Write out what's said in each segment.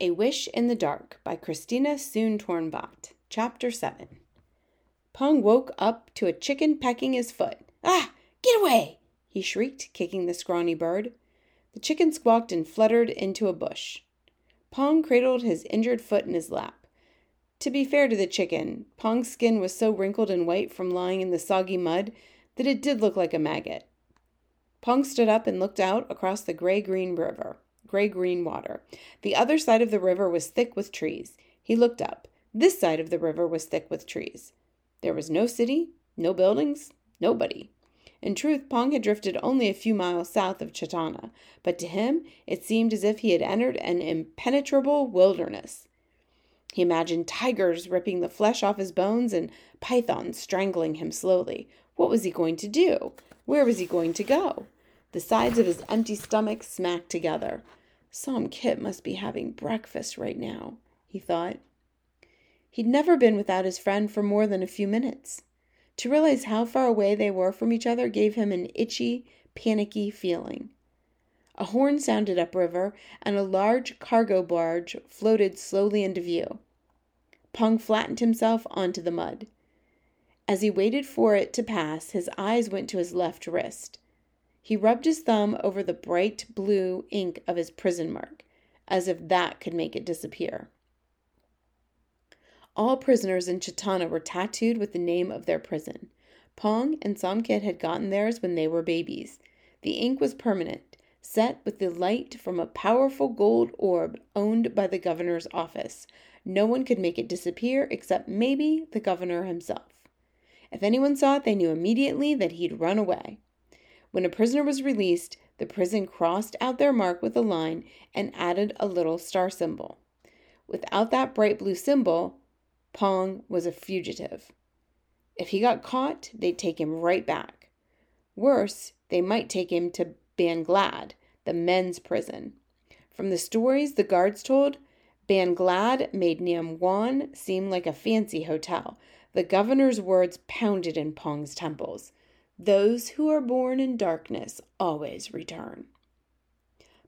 A Wish in the Dark by Christina Soontornvat. Chapter 7. Pong woke up to a chicken pecking his foot. Ah! Get away! he shrieked, kicking the scrawny bird. The chicken squawked and fluttered into a bush. Pong cradled his injured foot in his lap. To be fair to the chicken, Pong's skin was so wrinkled and white from lying in the soggy mud that it did look like a maggot. Pong stood up and looked out across the gray green river, gray green water. The other side of the river was thick with trees. He looked up. This side of the river was thick with trees. There was no city, no buildings, nobody. In truth, Pong had drifted only a few miles south of Chattana, but to him it seemed as if he had entered an impenetrable wilderness. He imagined tigers ripping the flesh off his bones and pythons strangling him slowly. What was he going to do? Where was he going to go? The sides of his empty stomach smacked together. Somkit must be having breakfast right now, he thought. He'd never been without his friend for more than a few minutes. To realize how far away they were from each other gave him an itchy, panicky feeling. A horn sounded upriver, and a large cargo barge floated slowly into view. Pong flattened himself onto the mud. As he waited for it to pass, his eyes went to his left wrist. He rubbed his thumb over the bright blue ink of his prison mark, as if that could make it disappear. All prisoners in Chattana were tattooed with the name of their prison. Pong and Somkit had gotten theirs when they were babies. The ink was permanent, set with the light from a powerful gold orb owned by the governor's office. No one could make it disappear except maybe the governor himself. If anyone saw it, they knew immediately that he'd run away. When a prisoner was released, the prison crossed out their mark with a line and added a little star symbol. Without that bright blue symbol, Pong was a fugitive. If he got caught, they'd take him right back. Worse, they might take him to Banglad, the men's prison. From the stories the guards told, Banglad made Namwon seem like a fancy hotel. The governor's words pounded in Pong's temples. Those who are born in darkness always return.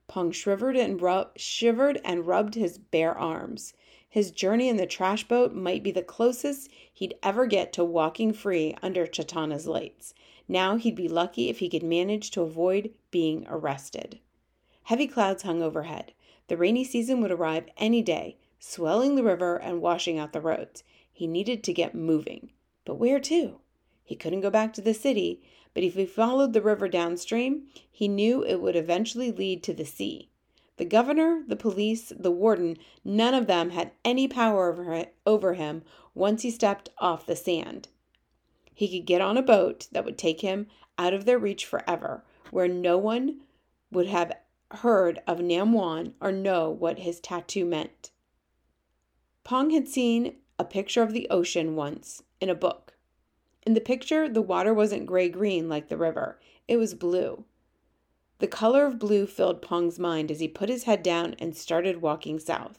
Pong shivered and, rub- shivered and rubbed his bare arms. His journey in the trash boat might be the closest he'd ever get to walking free under Chattana's lights. Now he'd be lucky if he could manage to avoid being arrested. Heavy clouds hung overhead. The rainy season would arrive any day, swelling the river and washing out the roads. He needed to get moving. But where to? He couldn't go back to the city, but if he followed the river downstream, he knew it would eventually lead to the sea. The governor, the police, the warden, none of them had any power over, him once he stepped off the sand. He could get on a boat that would take him out of their reach forever, where no one would have heard of Namwon or know what his tattoo meant. Pong had seen a picture of the ocean once in a book. In the picture, the water wasn't gray green like the river, it was blue. The color of blue filled Pong's mind as he put his head down and started walking south.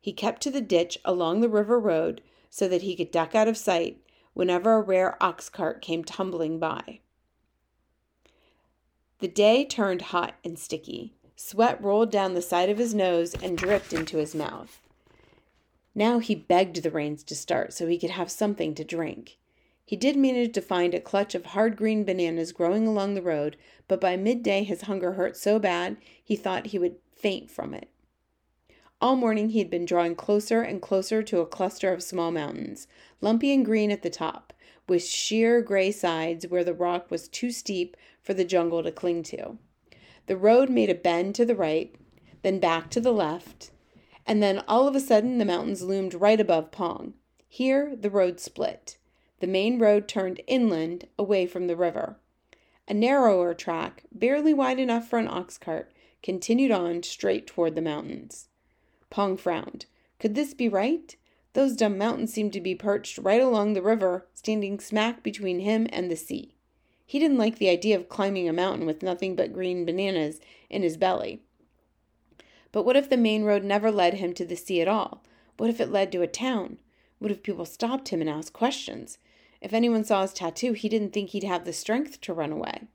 He kept to the ditch along the river road so that he could duck out of sight whenever a rare ox cart came tumbling by. The day turned hot and sticky. Sweat rolled down the side of his nose and dripped into his mouth. Now he begged the rains to start so he could have something to drink. He did manage to find a clutch of hard green bananas growing along the road, but by midday his hunger hurt so bad he thought he would faint from it. All morning he had been drawing closer and closer to a cluster of small mountains, lumpy and green at the top, with sheer gray sides where the rock was too steep for the jungle to cling to. The road made a bend to the right, then back to the left, and then all of a sudden the mountains loomed right above Pong. Here the road split. The main road turned inland away from the river. A narrower track, barely wide enough for an ox cart, continued on straight toward the mountains. Pong frowned. Could this be right? Those dumb mountains seemed to be perched right along the river, standing smack between him and the sea. He didn't like the idea of climbing a mountain with nothing but green bananas in his belly. But what if the main road never led him to the sea at all? What if it led to a town? What if people stopped him and asked questions? If anyone saw his tattoo, he didn't think he'd have the strength to run away.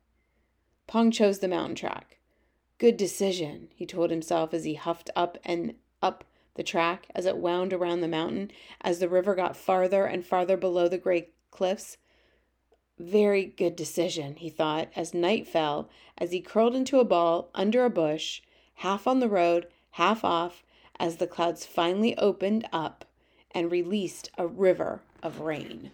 Pong chose the mountain track. Good decision, he told himself as he huffed up and up the track as it wound around the mountain as the river got farther and farther below the gray cliffs. Very good decision, he thought, as night fell, as he curled into a ball under a bush, half on the road, half off, as the clouds finally opened up and released a river of rain.